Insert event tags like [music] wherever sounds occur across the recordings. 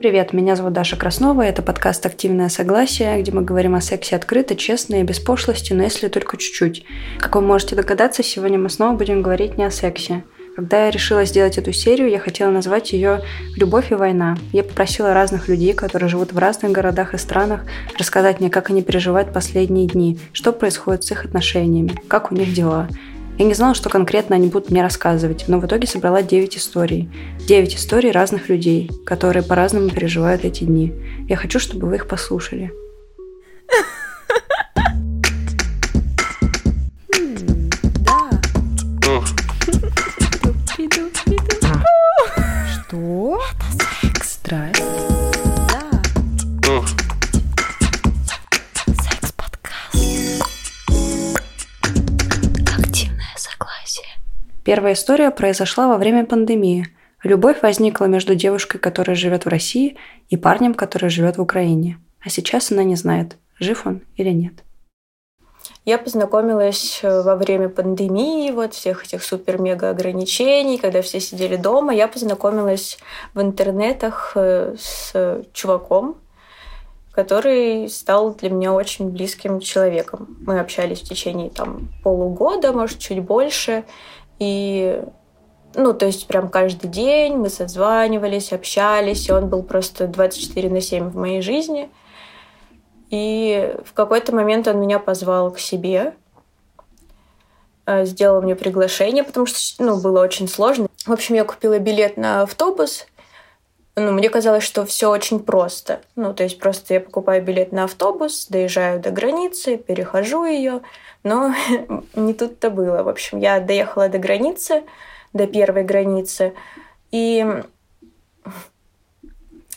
Привет, меня зовут Даша Краснова, это подкаст «Активное согласие», где мы говорим о сексе открыто, честно и без пошлости, но если только чуть-чуть. Как вы можете догадаться, сегодня мы снова будем говорить не о сексе. Когда я решила сделать эту серию, я хотела назвать ее «Любовь и война». Я попросила разных людей, которые живут в разных городах и странах, рассказать мне, как они переживают последние дни, что происходит с их отношениями, как у них дела – я не знала, что конкретно они будут мне рассказывать, но в итоге собрала 9 историй. 9 историй разных людей, которые по-разному переживают эти дни. Я хочу, чтобы вы их послушали. Первая история произошла во время пандемии. Любовь возникла между девушкой, которая живет в России, и парнем, который живет в Украине. А сейчас она не знает, жив он или нет. Я познакомилась э, во время пандемии, вот всех этих супер-мега ограничений, когда все сидели дома. Я познакомилась в интернетах э, с чуваком, который стал для меня очень близким человеком. Мы общались в течение там полугода, может, чуть больше. И ну, то есть прям каждый день мы созванивались, общались, и он был просто 24 на 7 в моей жизни. И в какой-то момент он меня позвал к себе, э, сделал мне приглашение, потому что ну, было очень сложно. В общем, я купила билет на автобус. Ну, мне казалось, что все очень просто. Ну, то есть просто я покупаю билет на автобус, доезжаю до границы, перехожу ее, но [laughs] не тут-то было. В общем, я доехала до границы, до первой границы, и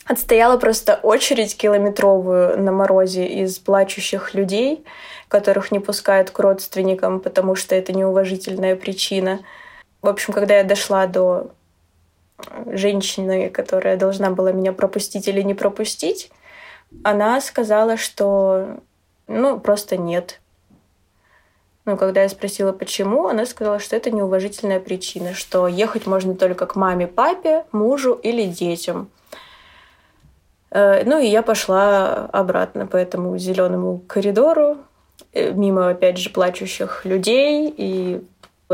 отстояла просто очередь километровую на морозе из плачущих людей, которых не пускают к родственникам, потому что это неуважительная причина. В общем, когда я дошла до женщины, которая должна была меня пропустить или не пропустить, она сказала, что ну, просто нет. Ну, когда я спросила, почему, она сказала, что это неуважительная причина, что ехать можно только к маме, папе, мужу или детям. Э, ну и я пошла обратно по этому зеленому коридору, э, мимо, опять же, плачущих людей. И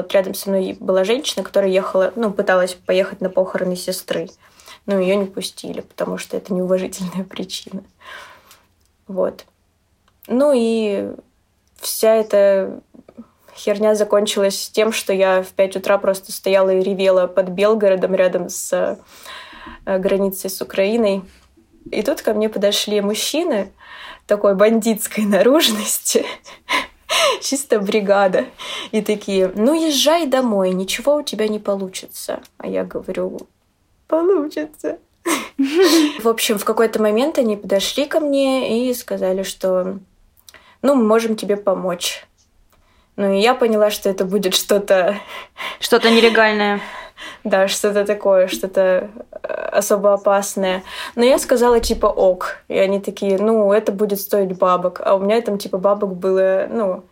вот рядом со мной была женщина, которая ехала, ну, пыталась поехать на похороны сестры. Но ее не пустили, потому что это неуважительная [laughs] причина. Вот. Ну и вся эта херня закончилась тем, что я в 5 утра просто стояла и ревела под Белгородом рядом с э, границей с Украиной. И тут ко мне подошли мужчины такой бандитской [laughs] наружности, [laughs] чисто бригада. И такие, ну езжай домой, ничего у тебя не получится. А я говорю, получится. [laughs] В общем, в какой-то момент они подошли ко мне и сказали, что ну, мы можем тебе помочь. Ну, и я поняла, что это будет что-то... [laughs] Что-то нелегальное. Да, что-то такое, что-то э, особо опасное. Но я сказала типа ок. И они такие, ну, это будет стоить бабок. А у меня там типа бабок было, ну,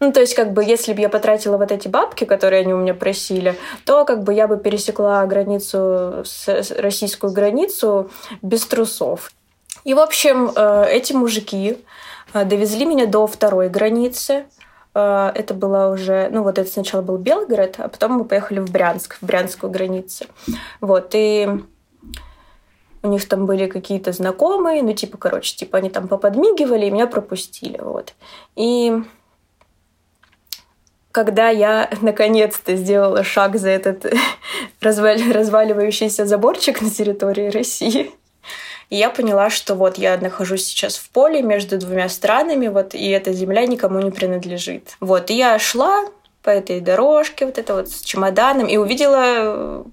ну, то есть, как бы, если бы я потратила вот эти бабки, которые они у меня просили, то, как бы, я бы пересекла границу, с, российскую границу без трусов. И, в общем, э, эти мужики э, довезли меня до второй границы. Э, это было уже, ну вот это сначала был Белгород, а потом мы поехали в Брянск, в брянскую границу. Вот, и у них там были какие-то знакомые, ну типа, короче, типа они там поподмигивали и меня пропустили, вот. И когда я [laughs] наконец-то сделала шаг за этот [laughs] разваливающийся заборчик на территории России, и я поняла, что вот я нахожусь сейчас в поле между двумя странами, вот, и эта земля никому не принадлежит. Вот, и я шла по этой дорожке, вот это вот с чемоданом, и увидела э,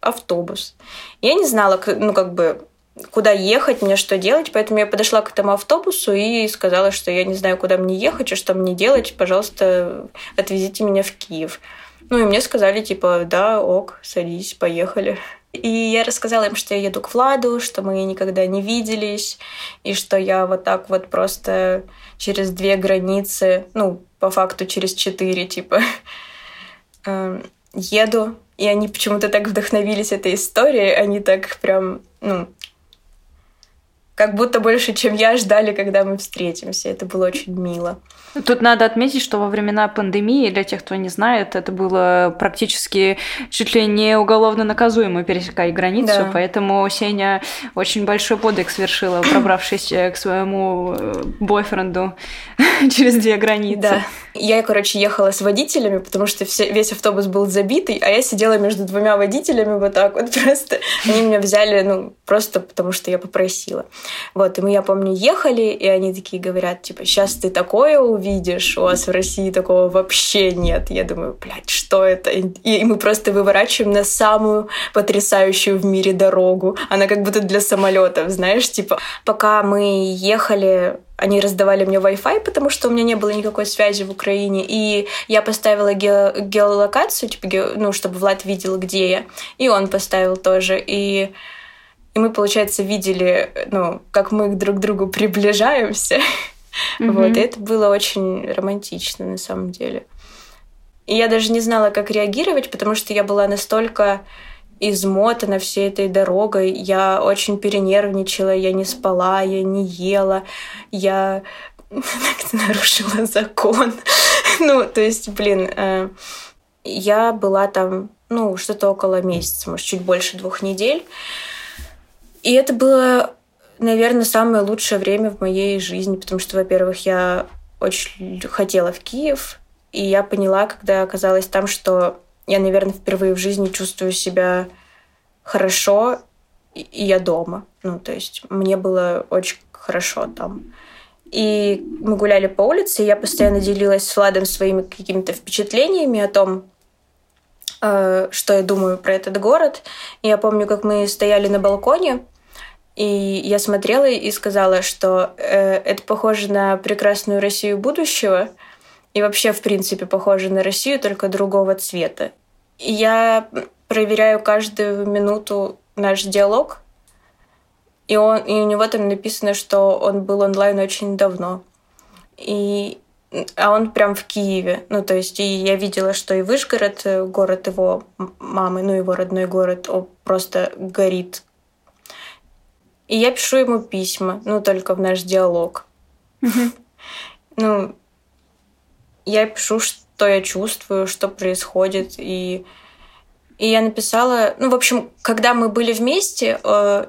автобус. Я не знала, ну, как бы, куда ехать, мне что делать, поэтому я подошла к этому автобусу и сказала, что я не знаю, куда мне ехать и что мне делать, пожалуйста, отвезите меня в Киев. Ну и мне сказали, типа, да, ок, садись, поехали. И я рассказала им, что я еду к Владу, что мы никогда не виделись, и что я вот так вот просто через две границы, ну, по факту через четыре, типа, [laughs] эм, еду. И они почему-то так вдохновились этой историей, они так прям, ну, как будто больше, чем я, ждали, когда мы встретимся. Это было очень мило. Тут надо отметить, что во времена пандемии, для тех, кто не знает, это было практически чуть ли не уголовно наказуемо пересекать границу, да. поэтому Сеня очень большой подвиг совершила, пробравшись э, к своему э, бойфренду [laughs] через две границы. Да. Я, короче, ехала с водителями, потому что все, весь автобус был забитый, а я сидела между двумя водителями вот так вот [laughs] просто. Они меня взяли, ну, просто потому что я попросила. Вот, и мы, я помню, ехали, и они такие говорят, типа, сейчас ты такое увидишь, у вас в России такого вообще нет. Я думаю, блядь, что это? И мы просто выворачиваем на самую потрясающую в мире дорогу. Она как будто для самолетов, знаешь, типа, пока мы ехали они раздавали мне Wi-Fi, потому что у меня не было никакой связи в Украине, и я поставила ге- геолокацию, типа, ге- ну, чтобы Влад видел, где я, и он поставил тоже, и и мы, получается, видели, ну, как мы друг к другу приближаемся. Mm-hmm. Вот, и это было очень романтично на самом деле. И я даже не знала, как реагировать, потому что я была настолько измотана всей этой дорогой. Я очень перенервничала, я не спала, я не ела, я [laughs] нарушила закон. [laughs] ну, то есть, блин, э, я была там, ну, что-то около месяца, может, чуть больше двух недель. И это было, наверное, самое лучшее время в моей жизни, потому что, во-первых, я очень хотела в Киев, и я поняла, когда оказалась там, что я, наверное, впервые в жизни чувствую себя хорошо, и я дома. Ну, то есть мне было очень хорошо там. И мы гуляли по улице, и я постоянно делилась с Владом своими какими-то впечатлениями о том, э, что я думаю про этот город. И я помню, как мы стояли на балконе, и я смотрела и сказала, что э, это похоже на прекрасную Россию будущего, и вообще, в принципе, похоже на Россию, только другого цвета. И я проверяю каждую минуту наш диалог, и, он, и у него там написано, что он был онлайн очень давно. И, а он прям в Киеве. Ну, то есть, и я видела, что и Вышгород, э, город его мамы, ну, его родной город, он просто горит и я пишу ему письма, ну, только в наш диалог. Ну, я пишу, что я чувствую, что происходит, и, и я написала... Ну, в общем, когда мы были вместе, э,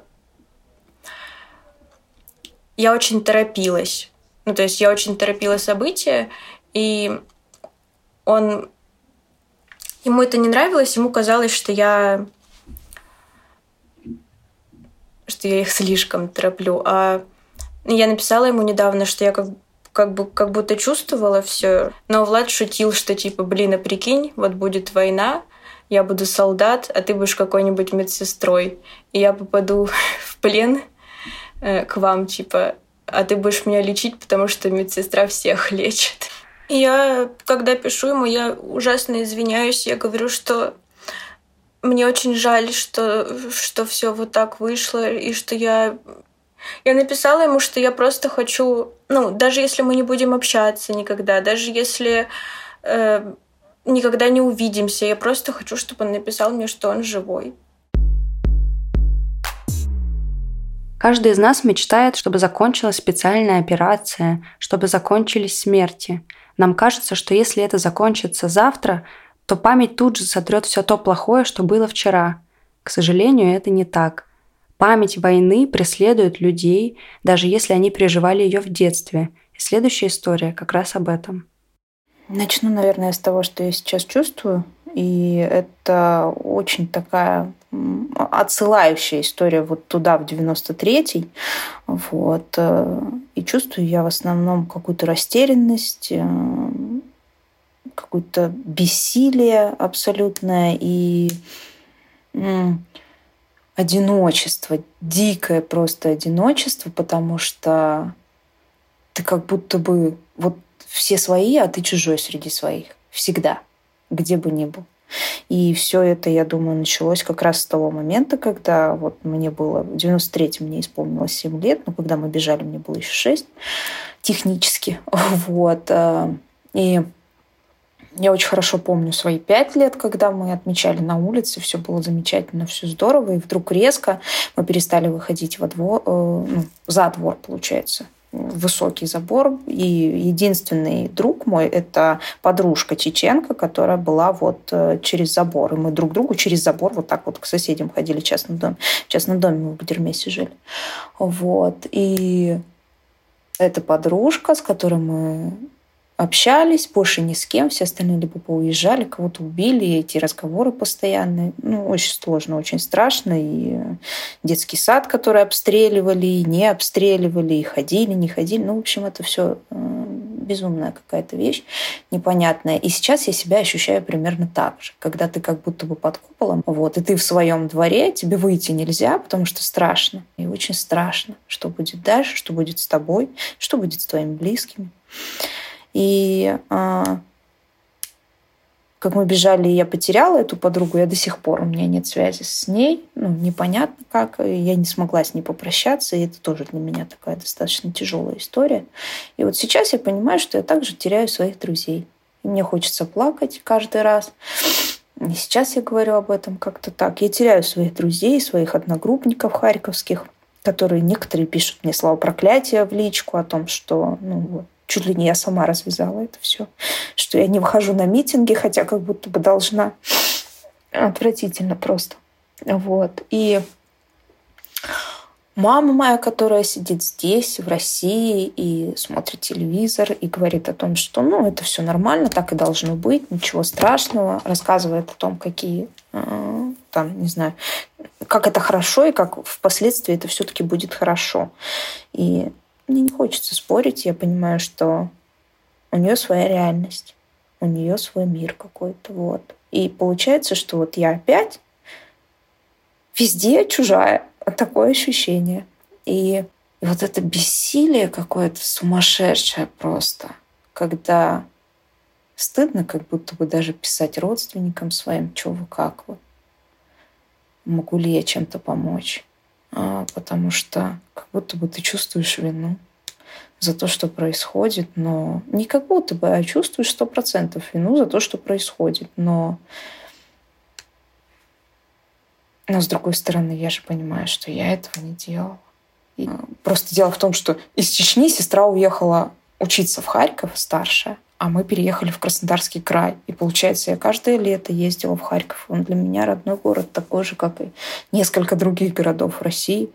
я очень торопилась. Ну, то есть я очень торопила события, и он... Ему это не нравилось, ему казалось, что я что я их слишком тороплю. А я написала ему недавно, что я как как бы как будто чувствовала все, но Влад шутил, что типа, блин, а прикинь, вот будет война, я буду солдат, а ты будешь какой-нибудь медсестрой, и я попаду [laughs] в плен э, к вам, типа, а ты будешь меня лечить, потому что медсестра всех лечит. И я, когда пишу ему, я ужасно извиняюсь, я говорю, что мне очень жаль, что, что все вот так вышло, и что я... Я написала ему, что я просто хочу, ну, даже если мы не будем общаться никогда, даже если э, никогда не увидимся, я просто хочу, чтобы он написал мне, что он живой. Каждый из нас мечтает, чтобы закончилась специальная операция, чтобы закончились смерти. Нам кажется, что если это закончится завтра, то память тут же сотрет все то плохое, что было вчера. К сожалению, это не так. Память войны преследует людей, даже если они переживали ее в детстве. И следующая история как раз об этом. Начну, наверное, с того, что я сейчас чувствую. И это очень такая отсылающая история вот туда, в 93-й. Вот. Э, и чувствую я в основном какую-то растерянность, э, какое-то бессилие абсолютное и одиночество, дикое просто одиночество, потому что ты как будто бы вот все свои, а ты чужой среди своих. Всегда. Где бы ни был. И все это, я думаю, началось как раз с того момента, когда вот мне было... В 93-м мне исполнилось 7 лет, но когда мы бежали, мне было еще 6 технически. [laughs] Вот. Э, и Я очень хорошо помню свои пять лет, когда мы отмечали на улице, все было замечательно, все здорово, и вдруг резко мы перестали выходить во двор, э, ну, за двор, получается, высокий забор. И единственный друг мой – это подружка Чеченко, которая была вот э, через забор. И мы друг другу через забор вот так вот к соседям ходили в частном доме. В частном доме мы в Гудермесе жили. Вот. И эта подружка, с которой мы общались, больше ни с кем, все остальные либо поуезжали, кого-то убили, эти разговоры постоянные. Ну, очень сложно, очень страшно. И детский сад, который обстреливали, и не обстреливали, и ходили, не ходили. Ну, в общем, это все э, безумная какая-то вещь, непонятная. И сейчас я себя ощущаю примерно так же, когда ты как будто бы под куполом, вот, и ты в своем дворе, тебе выйти нельзя, потому что страшно. И очень страшно, что будет дальше, что будет с тобой, что будет с твоими близкими. И а, как мы бежали, я потеряла эту подругу, я до сих пор, у меня нет связи с ней, ну, непонятно как, я не смогла с ней попрощаться, и это тоже для меня такая достаточно тяжелая история. И вот сейчас я понимаю, что я также теряю своих друзей. И мне хочется плакать каждый раз. И сейчас я говорю об этом как-то так. Я теряю своих друзей, своих одногруппников харьковских, которые некоторые пишут мне слова проклятия в личку о том, что ну, вот, чуть ли не я сама развязала это все, что я не выхожу на митинги, хотя как будто бы должна. Отвратительно просто. Вот. И мама моя, которая сидит здесь, в России, и смотрит телевизор, и говорит о том, что ну, это все нормально, так и должно быть, ничего страшного, рассказывает о том, какие э, там, не знаю, как это хорошо, и как впоследствии это все-таки будет хорошо. И мне не хочется спорить, я понимаю, что у нее своя реальность, у нее свой мир какой-то, вот. И получается, что вот я опять везде чужая, такое ощущение. И, и вот это бессилие какое-то сумасшедшее просто, когда стыдно как будто бы даже писать родственникам своим, что вы как вы, могу ли я чем-то помочь. А, потому что как будто бы ты чувствуешь вину за то, что происходит, но не как будто бы, а чувствуешь сто процентов вину за то, что происходит, но но с другой стороны, я же понимаю, что я этого не делала. И просто дело в том, что из Чечни сестра уехала учиться в Харьков, старшая, а мы переехали в Краснодарский край. И получается, я каждое лето ездила в Харьков. Он для меня родной город, такой же, как и несколько других городов России.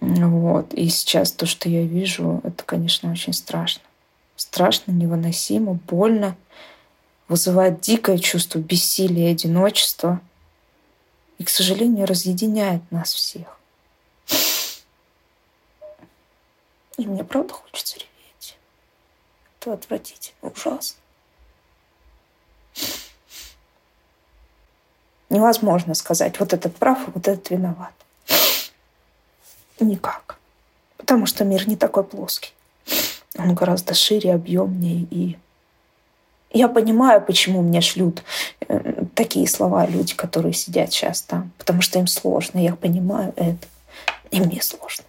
Вот. И сейчас то, что я вижу, это, конечно, очень страшно. Страшно, невыносимо, больно. Вызывает дикое чувство бессилия и одиночества. И, к сожалению, разъединяет нас всех. И мне правда хочется реветь это отвратительно, ужасно. Невозможно сказать, вот этот прав, а вот этот виноват. Никак. Потому что мир не такой плоский. Он гораздо шире, объемнее. И я понимаю, почему мне шлют э, такие слова люди, которые сидят сейчас там. Потому что им сложно. Я понимаю это. И мне сложно.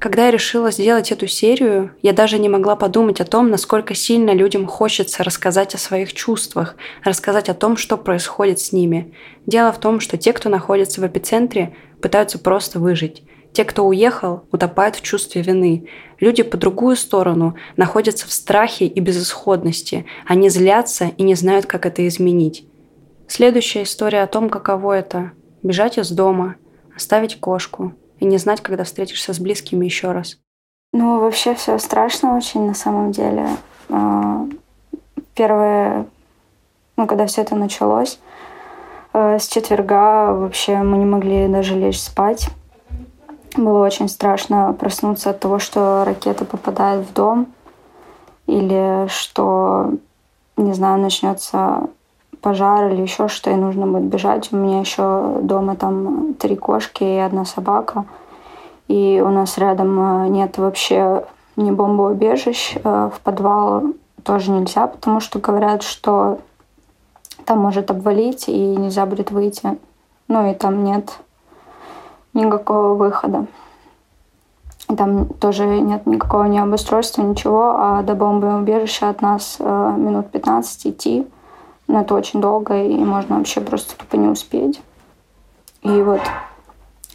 Когда я решила сделать эту серию, я даже не могла подумать о том, насколько сильно людям хочется рассказать о своих чувствах, рассказать о том, что происходит с ними. Дело в том, что те, кто находится в эпицентре, пытаются просто выжить. Те, кто уехал, утопают в чувстве вины. Люди по другую сторону находятся в страхе и безысходности. Они злятся и не знают, как это изменить. Следующая история о том, каково это – бежать из дома, оставить кошку, и не знать, когда встретишься с близкими еще раз? Ну, вообще все страшно очень на самом деле. А, первое, ну, когда все это началось, э, с четверга вообще мы не могли даже лечь спать. Было очень страшно проснуться от того, что ракета попадает в дом или что, не знаю, начнется пожар или еще что, и нужно будет бежать. У меня еще дома там три кошки и одна собака. И у нас рядом э, нет вообще ни бомбоубежищ. Э, в подвал тоже нельзя, потому что говорят, что там может обвалить и нельзя будет выйти. Ну и там нет никакого выхода. Там тоже нет никакого ни обустройства, ничего, а до бомбоубежища от нас э, минут 15 идти. Но это очень долго, и можно вообще просто тупо не успеть. И вот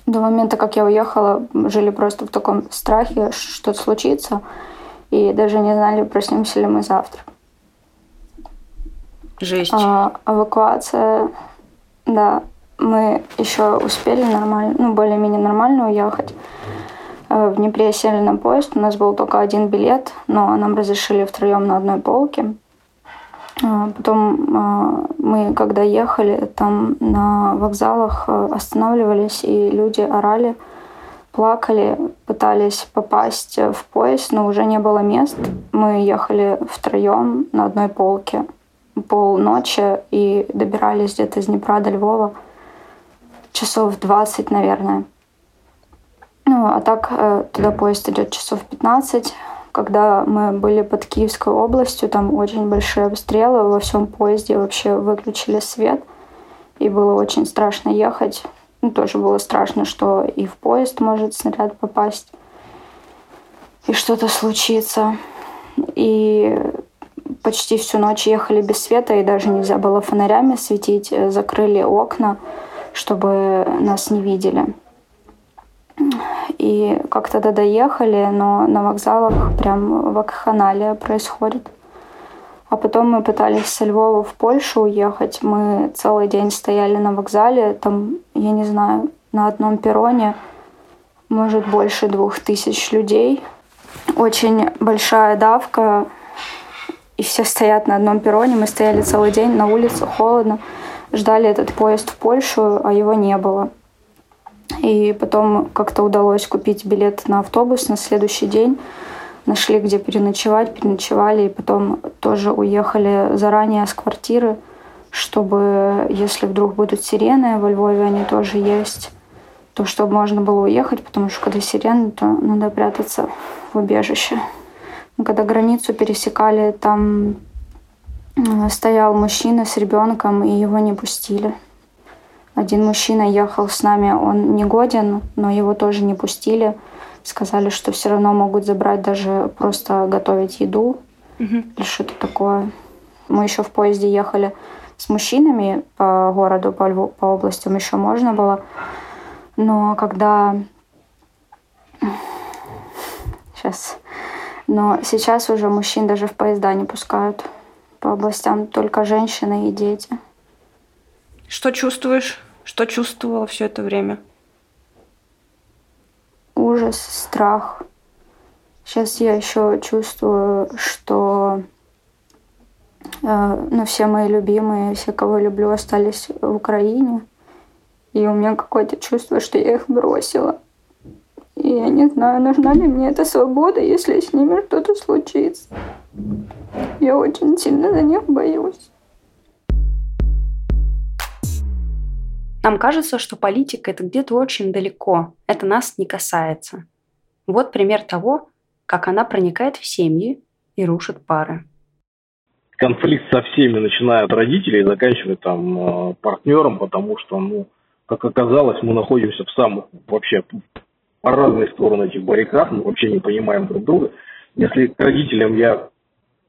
до момента, как я уехала, жили просто в таком страхе, что то случится, и даже не знали, проснемся ли мы завтра. Жесть. А, эвакуация, да, мы еще успели нормально, ну, более-менее нормально уехать. Э, в Днепре сели на поезд, у нас был только один билет, но нам разрешили втроем на одной полке. А, потом а, мы, когда ехали, там на вокзалах э, останавливались, и люди орали, плакали, пытались попасть в поезд, но уже не было мест. Мы ехали втроем на одной полке полночи и добирались где-то из Днепра до Львова часов 20, наверное. Ну, а так э, туда поезд идет часов 15. Когда мы были под Киевской областью, там очень большие обстрелы, во всем поезде вообще выключили свет. И было очень страшно ехать. Ну, тоже было страшно, что и в поезд может снаряд попасть, и что-то случится. И почти всю ночь ехали без света, и даже нельзя было фонарями светить. Закрыли окна, чтобы нас не видели. И как тогда доехали, но на вокзалах прям вакханалия происходит. А потом мы пытались со Львова в Польшу уехать. Мы целый день стояли на вокзале. Там, я не знаю, на одном перроне может больше двух тысяч людей. Очень большая давка. И все стоят на одном перроне. Мы стояли целый день на улице, холодно. Ждали этот поезд в Польшу, а его не было. И потом как-то удалось купить билет на автобус на следующий день. Нашли, где переночевать, переночевали, и потом тоже уехали заранее с квартиры, чтобы, если вдруг будут сирены, во Львове они тоже есть, то чтобы можно было уехать, потому что когда сирены, то надо прятаться в убежище. Когда границу пересекали, там э, стоял мужчина с ребенком, и его не пустили. Один мужчина ехал с нами, он не годен, но его тоже не пустили. Сказали, что все равно могут забрать даже просто готовить еду угу. или что-то такое. Мы еще в поезде ехали с мужчинами по городу, по, Льву, по областям еще можно было. Но когда... Сейчас... Но сейчас уже мужчин даже в поезда не пускают по областям, только женщины и дети. Что чувствуешь? Что чувствовала все это время? Ужас, страх. Сейчас я еще чувствую, что э, ну, все мои любимые, все, кого люблю, остались в Украине. И у меня какое-то чувство, что я их бросила. И я не знаю, нужна ли мне эта свобода, если с ними что-то случится. Я очень сильно за них боюсь. Нам кажется, что политика – это где-то очень далеко, это нас не касается. Вот пример того, как она проникает в семьи и рушит пары. Конфликт со всеми, начиная от родителей заканчивая там э, партнером, потому что, ну, как оказалось, мы находимся в самых вообще по разные стороны этих баррикад, мы вообще не понимаем друг друга. Если к родителям я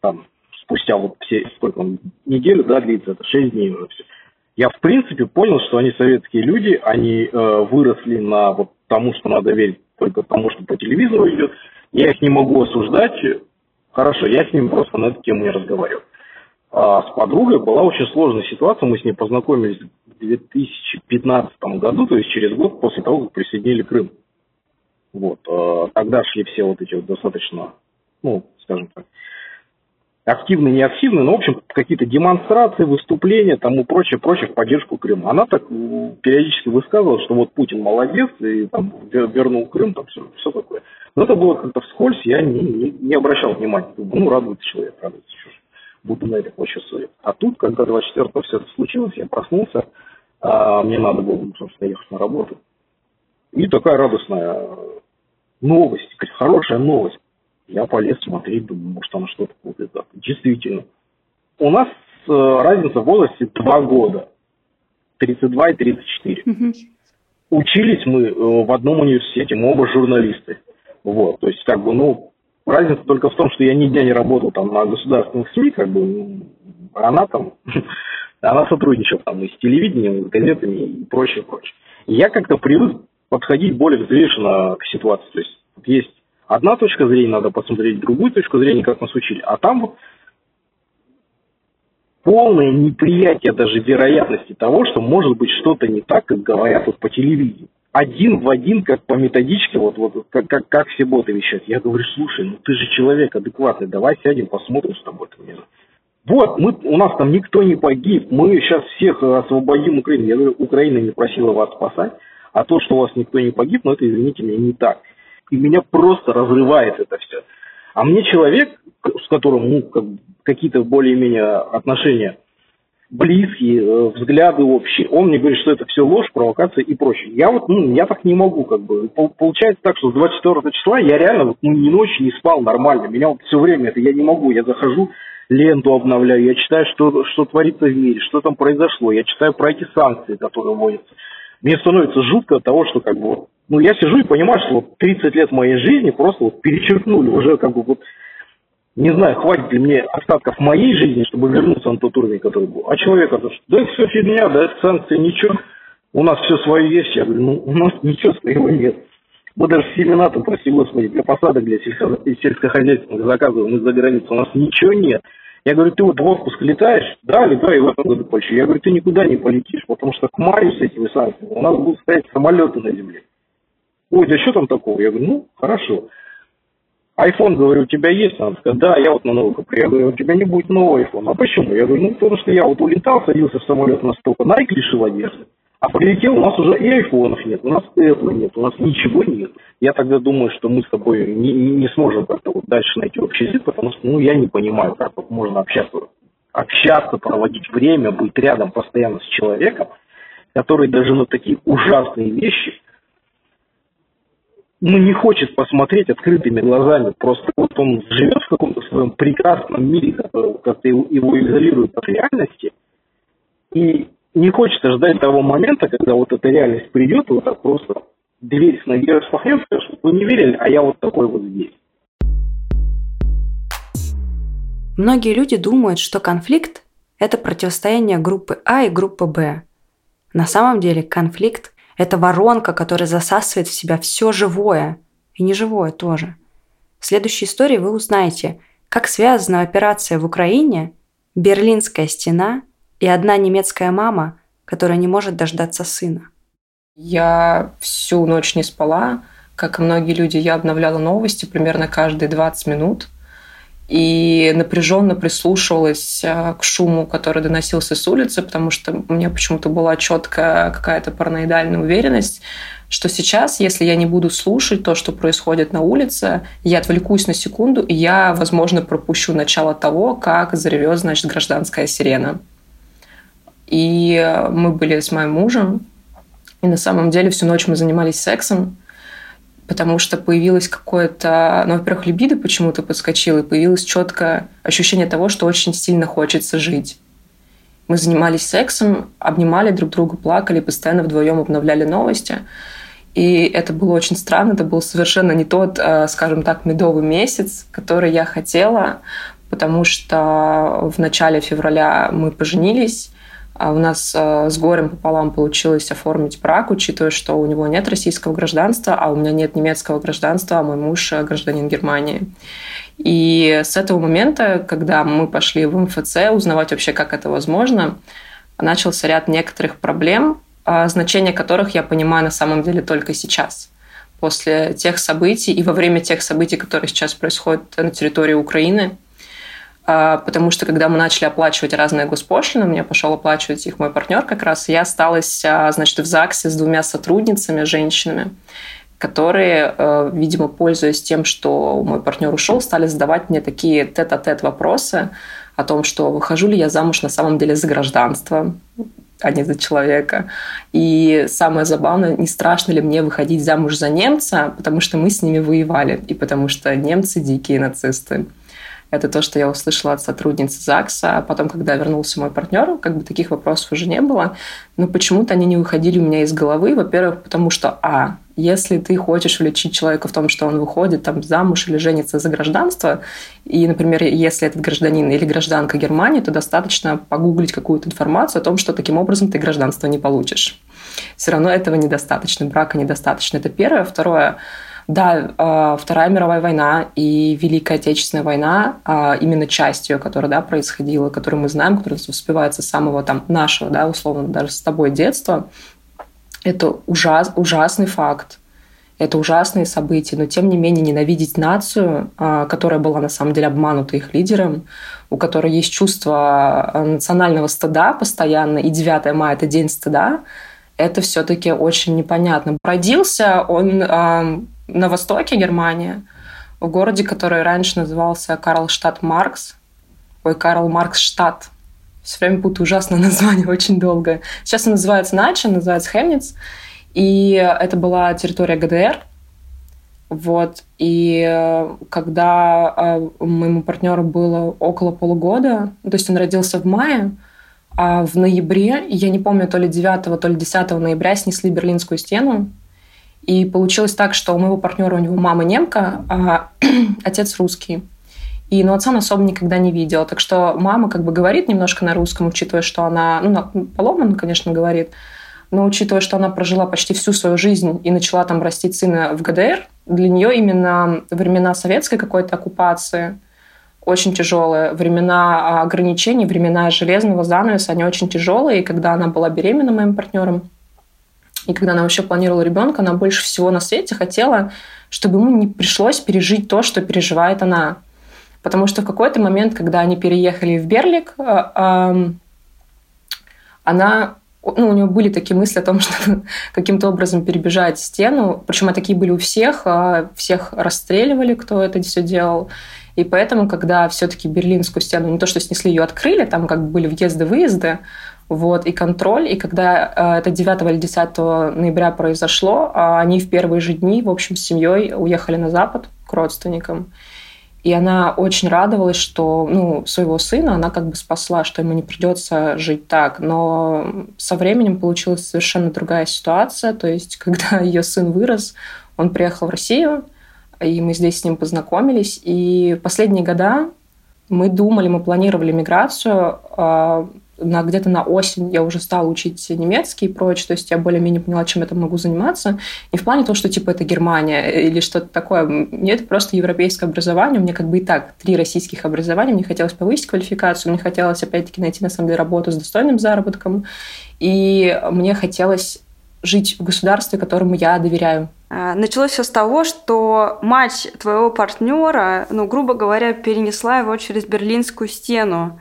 там спустя вот все, сколько он, неделю, да, длится, это 6 дней уже все, я в принципе понял, что они советские люди, они э, выросли на вот тому, что надо верить только тому, что по телевизору идет. Я их не могу осуждать. Хорошо, я с ними просто на эту тему не разговариваю. А с подругой была очень сложная ситуация. Мы с ней познакомились в 2015 году, то есть через год после того, как присоединили Крым. Вот. Э, тогда шли все вот эти вот достаточно, ну, скажем так, активно, не активно, но, в общем, какие-то демонстрации, выступления, тому прочее, прочее в поддержку Крыма. Она так периодически высказывала, что вот Путин молодец, и там вернул Крым, там все, все такое. Но это было как-то вскользь, я не, не, не обращал внимания. Ну, радуется человек, радуется, что ж, буду на это почве А тут, когда 24-го все это случилось, я проснулся, а мне надо было, собственно, ехать на работу. И такая радостная новость, хорошая новость. Я полез смотреть, думаю, может, она что-то будет. Действительно. У нас э, разница в возрасте 2 года. 32 и 34. Угу. Учились мы э, в одном университете, мы оба журналисты. Вот, то есть, как бы, ну, разница только в том, что я ни дня не работал там на государственных СМИ, как бы, ну, она там, [laughs] она сотрудничала там и с телевидением, и с газетами и прочее, прочее. Я как-то привык подходить более взвешенно к ситуации. То есть, есть одна точка зрения, надо посмотреть другую точку зрения, как нас учили. А там вот полное неприятие даже вероятности того, что может быть что-то не так, как говорят вот по телевидению. Один в один, как по методичке, вот, вот как, как, как все боты вещают. Я говорю, слушай, ну ты же человек адекватный, давай сядем, посмотрим с тобой. Вот, мы, у нас там никто не погиб, мы сейчас всех освободим Украину. Я говорю, Украина не просила вас спасать, а то, что у вас никто не погиб, ну это, извините меня, не так. И меня просто разрывает это все. А мне человек, с которым ну, как, какие-то более-менее отношения близкие, э, взгляды общие, он мне говорит, что это все ложь, провокация и прочее. Я вот, ну, я так не могу, как бы. Получается так, что с 24 числа я реально вот, ну, ни ночи не спал нормально. Меня вот все время это я не могу. Я захожу, ленту обновляю, я читаю, что, что творится в мире, что там произошло, я читаю про эти санкции, которые вводятся мне становится жутко от того, что как бы, ну, я сижу и понимаю, что вот 30 лет моей жизни просто вот перечеркнули, уже как бы вот, не знаю, хватит ли мне остатков моей жизни, чтобы вернуться на тот уровень, который был. А человек что, да это все фигня, да это санкции, ничего, у нас все свое есть. Я говорю, ну, у нас ничего своего нет. Мы даже семена там, прости господи, для посадок, для сельско- сельскохозяйственных заказываем из-за границы. У нас ничего нет. Я говорю, ты вот в отпуск летаешь? Да, летаю в этом году полечу. Я говорю, ты никуда не полетишь, потому что к маю с этими санкциями у нас будут стоять самолеты на земле. Ой, да что там такого? Я говорю, ну, хорошо. Айфон, говорю, у тебя есть? Она сказала, да, я вот на новый куплю. Я говорю, у тебя не будет нового айфона. А почему? Я говорю, ну, потому что я вот улетал, садился в самолет настолько, Nike лишил одежды. А прилетел, у нас уже и айфонов нет, у нас Apple нет, у нас ничего нет. Я тогда думаю, что мы с тобой не, не сможем как-то вот дальше найти общий язык, потому что ну, я не понимаю, как вот можно общаться, общаться, проводить время, быть рядом постоянно с человеком, который даже на такие ужасные вещи ну, не хочет посмотреть открытыми глазами. Просто вот он живет в каком-то своем прекрасном мире, который как-то его изолирует от реальности. И не хочется ждать того момента, когда вот эта реальность придет, и вот так просто дверь с ноги распахнется, чтобы вы не верили, а я вот такой вот здесь. Многие люди думают, что конфликт – это противостояние группы А и группы Б. На самом деле конфликт – это воронка, которая засасывает в себя все живое и неживое тоже. В следующей истории вы узнаете, как связана операция в Украине, Берлинская стена – и одна немецкая мама, которая не может дождаться сына. Я всю ночь не спала. Как и многие люди, я обновляла новости примерно каждые 20 минут и напряженно прислушивалась э, к шуму, который доносился с улицы, потому что у меня почему-то была четкая какая-то параноидальная уверенность, что сейчас, если я не буду слушать то, что происходит на улице, я отвлекусь на секунду, и я, возможно, пропущу начало того, как заревет, значит, гражданская сирена. И мы были с моим мужем, и на самом деле всю ночь мы занимались сексом, потому что появилось какое-то... Ну, во-первых, либидо почему-то подскочило, и появилось четкое ощущение того, что очень сильно хочется жить. Мы занимались сексом, обнимали друг друга, плакали, постоянно вдвоем обновляли новости. И это было очень странно, это был совершенно не тот, э, скажем так, медовый месяц, который я хотела, потому что в начале февраля мы поженились, у нас э, с горем пополам получилось оформить брак, учитывая, что у него нет российского гражданства, а у меня нет немецкого гражданства, а мой муж э, гражданин Германии. И с этого момента, когда мы пошли в МФЦ узнавать вообще, как это возможно, начался ряд некоторых проблем, э, значение которых я понимаю на самом деле только сейчас после тех событий и во время тех событий, которые сейчас происходят на территории Украины, а, потому что когда мы начали оплачивать разные госпошлины, мне пошел оплачивать их мой партнер как раз, я осталась, а, значит, в ЗАГСе с двумя сотрудницами, женщинами, которые, э, видимо, пользуясь тем, что мой партнер ушел, стали задавать мне такие тет-а-тет вопросы о том, что выхожу ли я замуж на самом деле за гражданство, а не за человека. И самое забавное, не страшно ли мне выходить замуж за немца, потому что мы с ними воевали, и потому что немцы дикие нацисты. Это то, что я услышала от сотрудницы ЗАГСа. А потом, когда вернулся мой партнер, как бы таких вопросов уже не было. Но почему-то они не выходили у меня из головы. Во-первых, потому что, а, если ты хочешь влечить человека в том, что он выходит там замуж или женится за гражданство, и, например, если этот гражданин или гражданка Германии, то достаточно погуглить какую-то информацию о том, что таким образом ты гражданство не получишь. Все равно этого недостаточно, брака недостаточно. Это первое. Второе, да, а, Вторая мировая война и Великая Отечественная война, а, именно часть ее, которая да, происходила, которую мы знаем, которая воспевается с самого там, нашего, да, условно, даже с тобой детства, это ужас, ужасный факт. Это ужасные события, но тем не менее ненавидеть нацию, а, которая была на самом деле обманута их лидером, у которой есть чувство национального стыда постоянно, и 9 мая – это день стыда, это все-таки очень непонятно. Родился он на востоке Германии, в городе, который раньше назывался Карлштадт Маркс, ой, Карл Маркс штат. Все время путаю ужасное [laughs] название, очень долго. Сейчас он называется иначе, называется Хемниц. И это была территория ГДР. Вот. И э, когда э, моему партнеру было около полугода, то есть он родился в мае, а в ноябре, я не помню, то ли 9, то ли 10 ноября снесли Берлинскую стену. И получилось так, что у моего партнера, у него мама немка, а [clears throat] отец русский. И но отца он особо никогда не видел. Так что мама как бы говорит немножко на русском, учитывая, что она, ну, поломано, конечно, говорит, но учитывая, что она прожила почти всю свою жизнь и начала там растить сына в ГДР, для нее именно времена советской какой-то оккупации очень тяжелые, времена ограничений, времена железного занавеса, они очень тяжелые. И когда она была беременна моим партнером, и когда она вообще планировала ребенка, она больше всего на свете хотела, чтобы ему не пришлось пережить то, что переживает она. Потому что в какой-то момент, когда они переехали в Берлик, э, она ну, у нее были такие мысли о том, [laughs] что каким-то образом перебежать стену. Причем такие были у всех. А всех расстреливали, кто это все делал. И поэтому, когда все-таки Берлинскую стену не то что снесли, ее открыли, там как бы были въезды-выезды, вот, и контроль. И когда э, это 9 или 10 ноября произошло, а они в первые же дни, в общем, с семьей уехали на Запад к родственникам. И она очень радовалась, что ну, своего сына она как бы спасла, что ему не придется жить так. Но со временем получилась совершенно другая ситуация. То есть, [laughs] когда ее сын вырос, он приехал в Россию, и мы здесь с ним познакомились. И последние года мы думали, мы планировали миграцию а, на, где-то на осень я уже стала учить немецкий и прочее, то есть я более-менее поняла, чем я там могу заниматься. Не в плане того, что типа это Германия или что-то такое. Мне это просто европейское образование. У меня как бы и так три российских образования. Мне хотелось повысить квалификацию, мне хотелось опять-таки найти на самом деле работу с достойным заработком. И мне хотелось жить в государстве, которому я доверяю. А, началось все с того, что мать твоего партнера, ну, грубо говоря, перенесла его через Берлинскую стену.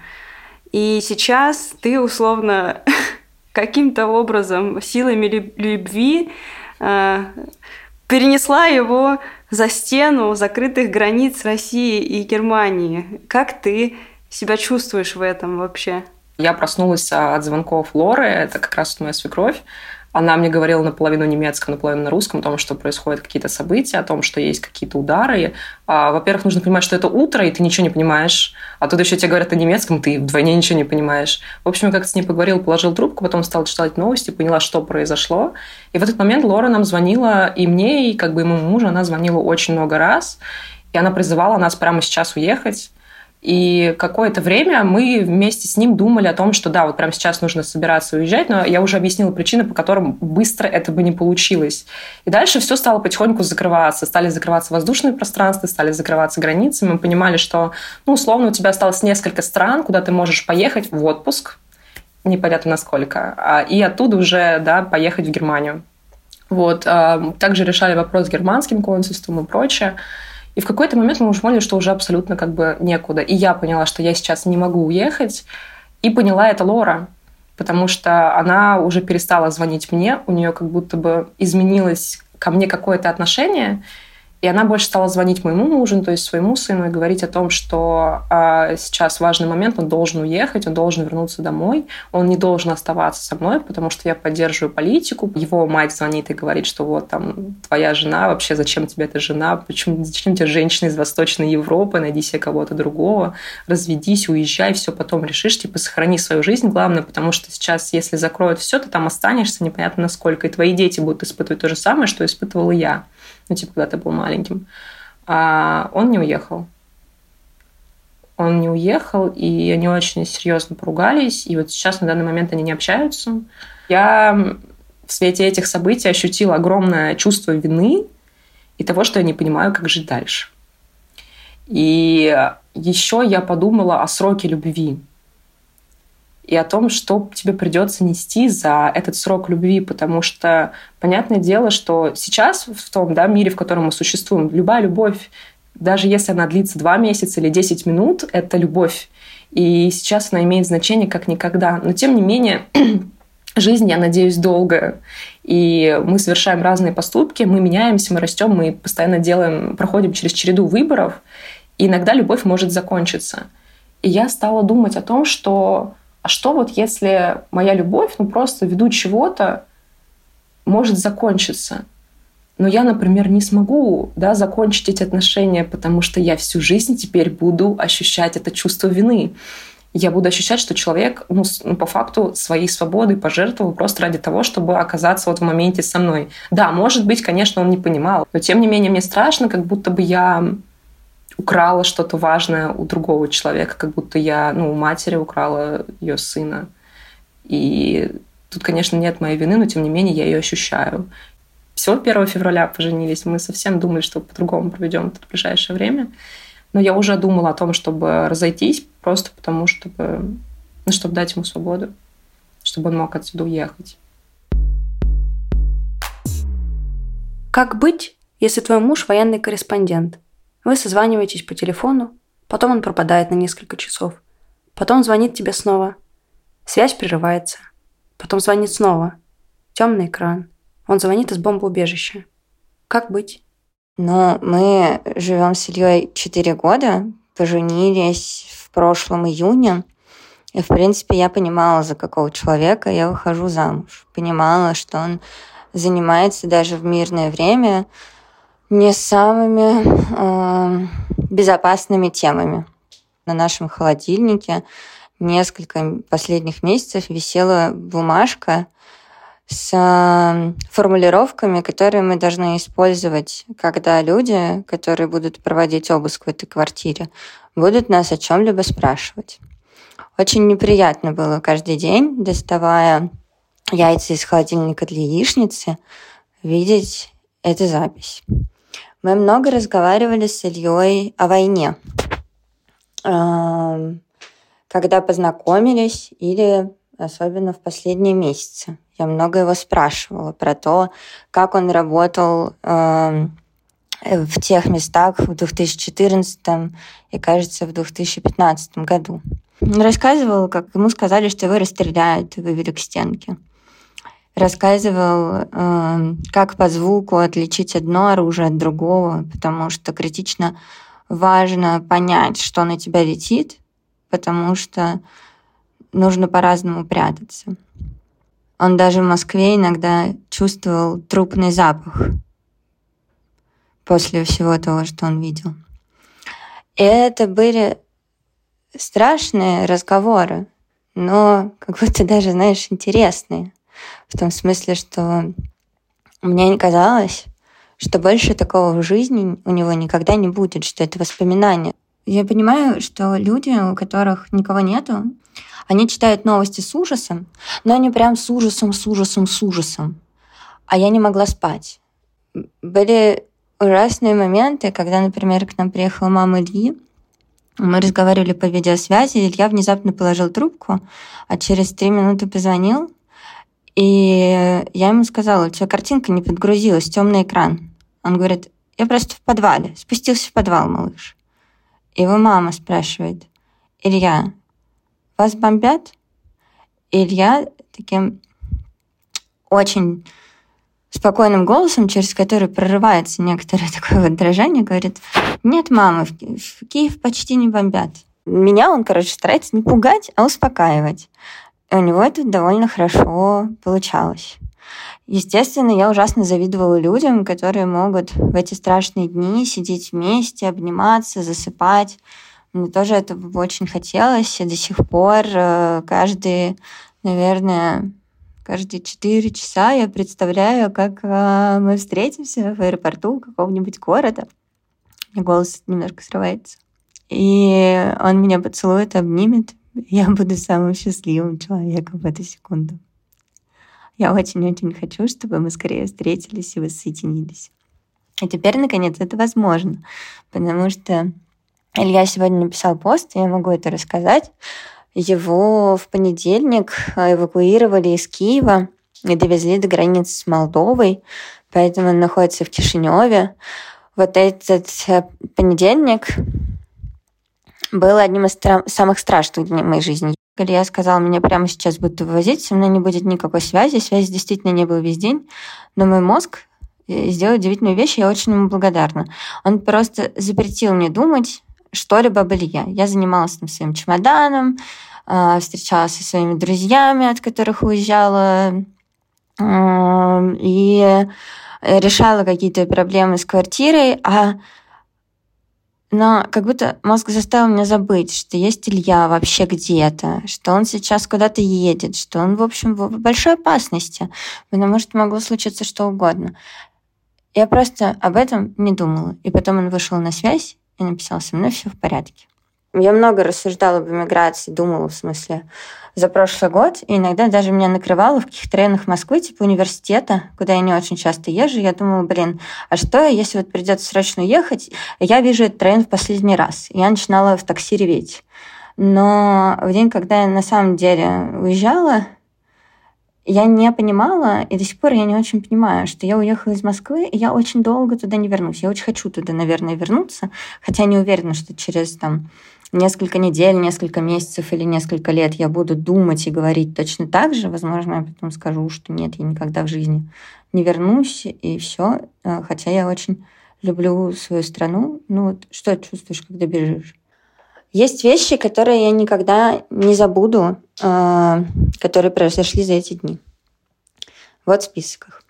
И сейчас ты условно [laughs] каким-то образом силами любви э, перенесла его за стену закрытых границ России и Германии. Как ты себя чувствуешь в этом вообще? Я проснулась от звонков Лоры, это как раз моя свекровь. Она мне говорила наполовину немецком, наполовину на русском о том, что происходят какие-то события, о том, что есть какие-то удары. А, во-первых, нужно понимать, что это утро, и ты ничего не понимаешь. А тут еще тебе говорят на немецком, ты вдвойне ничего не понимаешь. В общем, я как-то с ней поговорила, положил трубку, потом стала читать новости, поняла, что произошло. И в этот момент Лора нам звонила, и мне, и как бы моему мужу она звонила очень много раз. И она призывала нас прямо сейчас уехать. И какое-то время мы вместе с ним думали о том, что да, вот прямо сейчас нужно собираться уезжать, но я уже объяснила причины, по которым быстро это бы не получилось. И дальше все стало потихоньку закрываться. Стали закрываться воздушные пространства, стали закрываться границы. Мы понимали, что, ну, условно, у тебя осталось несколько стран, куда ты можешь поехать в отпуск, непонятно насколько, а, и оттуда уже, да, поехать в Германию. Вот. А, также решали вопрос с германским консульством и прочее. И в какой-то момент мы уже поняли, что уже абсолютно как бы некуда. И я поняла, что я сейчас не могу уехать. И поняла это Лора, потому что она уже перестала звонить мне, у нее как будто бы изменилось ко мне какое-то отношение. И она больше стала звонить моему мужу, то есть своему сыну, и говорить о том, что э, сейчас важный момент, он должен уехать, он должен вернуться домой, он не должен оставаться со мной, потому что я поддерживаю политику. Его мать звонит и говорит, что вот там твоя жена, вообще зачем тебе эта жена, почему, зачем тебе женщина из Восточной Европы, найди себе кого-то другого, разведись, уезжай, все потом решишь, типа сохрани свою жизнь, главное, потому что сейчас, если закроют все, ты там останешься непонятно насколько, и твои дети будут испытывать то же самое, что испытывала я ну, типа, когда ты был маленьким. А он не уехал. Он не уехал, и они очень серьезно поругались, и вот сейчас на данный момент они не общаются. Я в свете этих событий ощутила огромное чувство вины и того, что я не понимаю, как жить дальше. И еще я подумала о сроке любви и о том, что тебе придется нести за этот срок любви, потому что понятное дело, что сейчас в том да, мире, в котором мы существуем, любая любовь, даже если она длится два месяца или 10 минут, это любовь. И сейчас она имеет значение как никогда. Но тем не менее, [clears throat] жизнь, я надеюсь, долгая. И мы совершаем разные поступки, мы меняемся, мы растем, мы постоянно делаем, проходим через череду выборов. И иногда любовь может закончиться. И я стала думать о том, что а что вот если моя любовь, ну просто ввиду чего-то может закончиться? Но я, например, не смогу да, закончить эти отношения, потому что я всю жизнь теперь буду ощущать это чувство вины. Я буду ощущать, что человек ну, ну, по факту своей свободы пожертвовал просто ради того, чтобы оказаться вот в моменте со мной. Да, может быть, конечно, он не понимал, но тем не менее мне страшно, как будто бы я украла что-то важное у другого человека, как будто я, ну, у матери украла ее сына. И тут, конечно, нет моей вины, но тем не менее я ее ощущаю. Всего 1 февраля поженились, мы совсем думали, что по-другому проведем это ближайшее время. Но я уже думала о том, чтобы разойтись, просто потому, чтобы, ну, чтобы дать ему свободу, чтобы он мог отсюда уехать. Как быть, если твой муж военный корреспондент – вы созваниваетесь по телефону, потом он пропадает на несколько часов. Потом звонит тебе снова. Связь прерывается. Потом звонит снова. Темный экран. Он звонит из бомбоубежища. Как быть? Ну, мы живем с Ильей 4 года, поженились в прошлом июне. И, в принципе, я понимала, за какого человека я выхожу замуж. Понимала, что он занимается даже в мирное время не самыми э, безопасными темами. На нашем холодильнике несколько последних месяцев висела бумажка с э, формулировками, которые мы должны использовать, когда люди, которые будут проводить обыск в этой квартире, будут нас о чем-либо спрашивать. Очень неприятно было каждый день, доставая яйца из холодильника для яичницы, видеть эту запись. Мы много разговаривали с Ильей о войне. Когда познакомились или особенно в последние месяцы. Я много его спрашивала про то, как он работал в тех местах в 2014 и, кажется, в 2015 году. Рассказывал, как ему сказали, что его расстреляют и вывели к стенке рассказывал, эм, как по звуку отличить одно оружие от другого, потому что критично важно понять, что на тебя летит, потому что нужно по-разному прятаться. Он даже в Москве иногда чувствовал трупный запах после всего того, что он видел. И это были страшные разговоры, но как будто даже, знаешь, интересные. В том смысле, что мне не казалось, что больше такого в жизни у него никогда не будет, что это воспоминание. Я понимаю, что люди, у которых никого нету, они читают новости с ужасом, но они прям с ужасом, с ужасом, с ужасом. А я не могла спать. Были ужасные моменты, когда, например, к нам приехала мама Ильи, мы разговаривали по видеосвязи, Илья внезапно положил трубку, а через три минуты позвонил и я ему сказала, у тебя картинка не подгрузилась, темный экран. Он говорит, я просто в подвале, спустился в подвал, малыш. Его мама спрашивает, Илья, вас бомбят? Илья таким очень спокойным голосом, через который прорывается некоторое [laughs] такое вот дрожание, говорит, нет, мама, в, в Киев почти не бомбят. Меня он, короче, старается не пугать, а успокаивать. У него это довольно хорошо получалось. Естественно, я ужасно завидовала людям, которые могут в эти страшные дни сидеть вместе, обниматься, засыпать. Мне тоже это очень хотелось, и до сих пор э, каждый, наверное, каждые четыре часа я представляю, как э, мы встретимся в аэропорту какого-нибудь города. Голос немножко срывается. И он меня поцелует, обнимет. Я буду самым счастливым человеком в эту секунду. Я очень-очень хочу, чтобы мы скорее встретились и воссоединились. И теперь, наконец, это возможно, потому что Илья сегодня написал пост, я могу это рассказать. Его в понедельник эвакуировали из Киева и довезли до границы с Молдовой, поэтому он находится в Кишиневе. Вот этот э, понедельник был одним из стра- самых страшных дней моей жизни. Илья сказал, меня прямо сейчас будут вывозить, со мной не будет никакой связи. Связи действительно не было весь день, но мой мозг э, сделал удивительную вещь, я очень ему благодарна. Он просто запретил мне думать что-либо об Илье. Я занималась там своим чемоданом, а, встречалась со своими друзьями, от которых уезжала, и решала какие-то проблемы с квартирой, а но как будто мозг заставил меня забыть, что есть Илья вообще где-то, что он сейчас куда-то едет, что он, в общем, в большой опасности, потому что могло случиться что угодно. Я просто об этом не думала. И потом он вышел на связь и написал, со мной все в порядке. Я много рассуждала об эмиграции, думала, в смысле, за прошлый год. И иногда даже меня накрывало в каких-то районах Москвы, типа университета, куда я не очень часто езжу. Я думала, блин, а что, если вот придется срочно ехать? Я вижу этот район в последний раз. Я начинала в такси реветь. Но в день, когда я на самом деле уезжала, я не понимала, и до сих пор я не очень понимаю, что я уехала из Москвы, и я очень долго туда не вернусь. Я очень хочу туда, наверное, вернуться, хотя не уверена, что через там несколько недель, несколько месяцев или несколько лет я буду думать и говорить точно так же, возможно, я потом скажу, что нет, я никогда в жизни не вернусь, и все. Э, хотя я очень люблю свою страну. Ну вот что чувствуешь, когда бежишь? Есть вещи, которые я никогда не забуду, э, которые произошли за эти дни. Вот список их.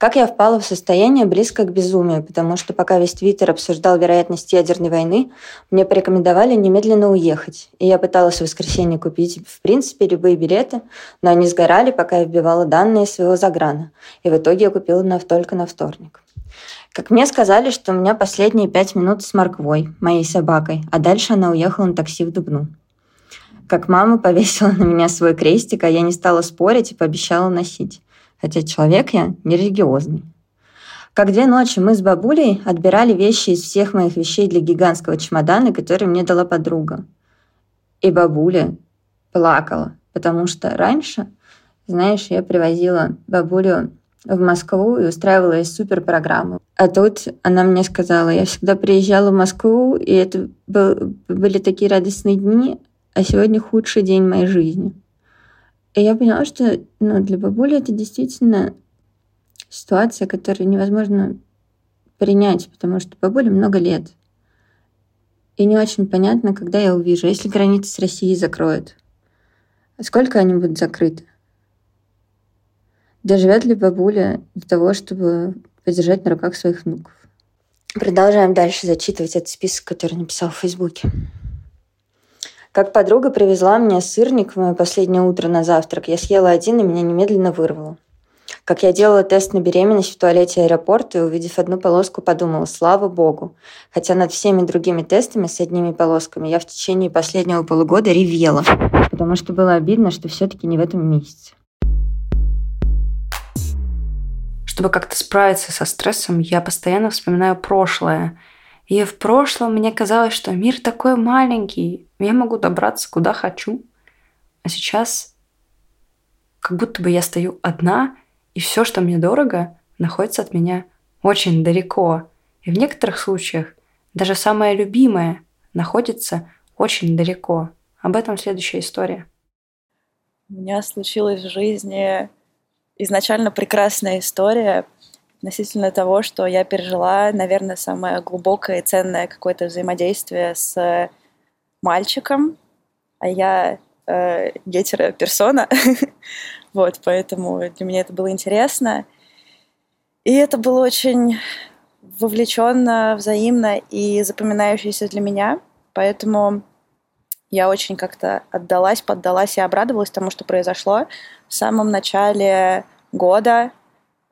Как я впала в состояние близко к безумию, потому что пока весь Твиттер обсуждал вероятность ядерной войны, мне порекомендовали немедленно уехать. И я пыталась в воскресенье купить, в принципе, любые билеты, но они сгорали, пока я вбивала данные своего заграна. И в итоге я купила на, только на вторник. Как мне сказали, что у меня последние пять минут с морквой, моей собакой, а дальше она уехала на такси в Дубну. Как мама повесила на меня свой крестик, а я не стала спорить и пообещала носить хотя человек я не религиозный. Как две ночи мы с бабулей отбирали вещи из всех моих вещей для гигантского чемодана, который мне дала подруга. И бабуля плакала, потому что раньше, знаешь, я привозила бабулю в Москву и устраивала ей суперпрограмму. А тут она мне сказала, я всегда приезжала в Москву, и это был, были такие радостные дни, а сегодня худший день моей жизни. И я поняла, что ну, для бабули это действительно ситуация, которую невозможно принять, потому что бабуле много лет. И не очень понятно, когда я увижу, если границы с Россией закроют. Сколько они будут закрыты? Доживет ли бабуля для того, чтобы подержать на руках своих внуков? Продолжаем дальше зачитывать этот список, который написал в Фейсбуке. Как подруга привезла мне сырник в мое последнее утро на завтрак, я съела один и меня немедленно вырвало. Как я делала тест на беременность в туалете аэропорта и, увидев одну полоску, подумала, слава богу. Хотя над всеми другими тестами с одними полосками я в течение последнего полугода ревела, потому что было обидно, что все-таки не в этом месяце. Чтобы как-то справиться со стрессом, я постоянно вспоминаю прошлое – и в прошлом мне казалось, что мир такой маленький, я могу добраться куда хочу. А сейчас как будто бы я стою одна, и все, что мне дорого, находится от меня очень далеко. И в некоторых случаях даже самое любимое находится очень далеко. Об этом следующая история. У меня случилась в жизни изначально прекрасная история относительно того, что я пережила, наверное, самое глубокое и ценное какое-то взаимодействие с мальчиком, а я э, гетеро-персона, [laughs] вот, поэтому для меня это было интересно. И это было очень вовлеченно, взаимно и запоминающееся для меня, поэтому я очень как-то отдалась, поддалась и обрадовалась тому, что произошло в самом начале года,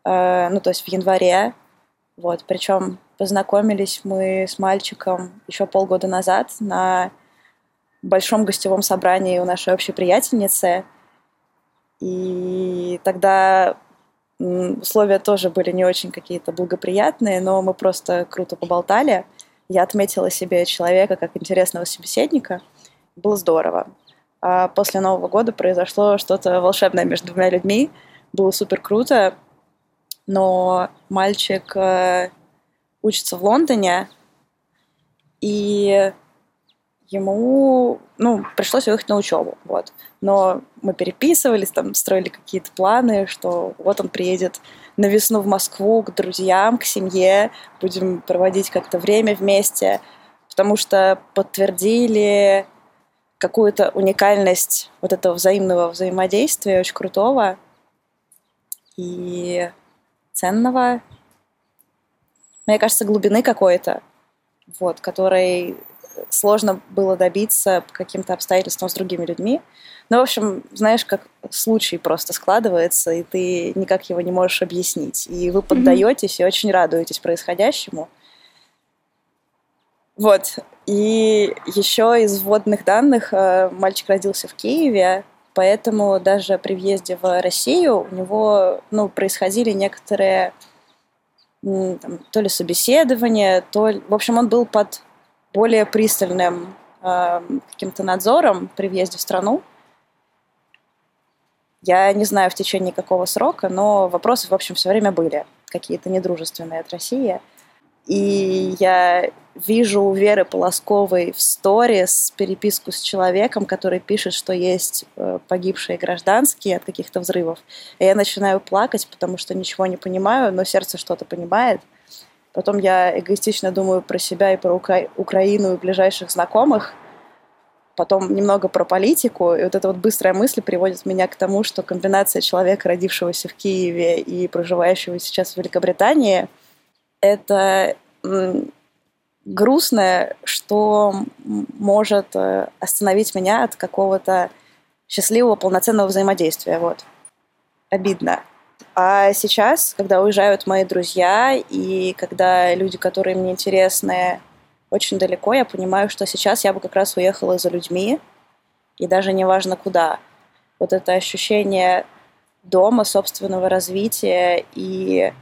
э, ну то есть в январе, вот, причем познакомились мы с мальчиком еще полгода назад на большом гостевом собрании у нашей общей приятельницы. И тогда условия тоже были не очень какие-то благоприятные, но мы просто круто поболтали. Я отметила себе человека как интересного собеседника. Было здорово. А после Нового года произошло что-то волшебное между двумя людьми. Было супер круто. Но мальчик э, учится в Лондоне, и ему, ну, пришлось уехать на учебу, вот. Но мы переписывались, там, строили какие-то планы, что вот он приедет на весну в Москву к друзьям, к семье, будем проводить как-то время вместе, потому что подтвердили какую-то уникальность вот этого взаимного взаимодействия, очень крутого и ценного. Мне кажется, глубины какой-то, вот, которой сложно было добиться по каким-то обстоятельствам с другими людьми. Ну, в общем, знаешь, как случай просто складывается, и ты никак его не можешь объяснить. И вы поддаетесь mm-hmm. и очень радуетесь происходящему. Вот. И еще из вводных данных э, мальчик родился в Киеве, поэтому даже при въезде в Россию у него ну, происходили некоторые там, то ли собеседования, то ли... В общем, он был под более пристальным э, каким-то надзором при въезде в страну. Я не знаю в течение какого срока, но вопросы, в общем, все время были какие-то недружественные от России. И я вижу у Веры Полосковой в сторис переписку с человеком, который пишет, что есть э, погибшие гражданские от каких-то взрывов. И я начинаю плакать, потому что ничего не понимаю, но сердце что-то понимает – Потом я эгоистично думаю про себя и про Укра- Украину и ближайших знакомых. Потом немного про политику. И вот эта вот быстрая мысль приводит меня к тому, что комбинация человека, родившегося в Киеве и проживающего сейчас в Великобритании, это грустное, что может э, остановить меня от какого-то счастливого, полноценного взаимодействия. Вот. Обидно. А сейчас, когда уезжают мои друзья и когда люди, которые мне интересны, очень далеко, я понимаю, что сейчас я бы как раз уехала за людьми, и даже не важно куда. Вот это ощущение дома, собственного развития и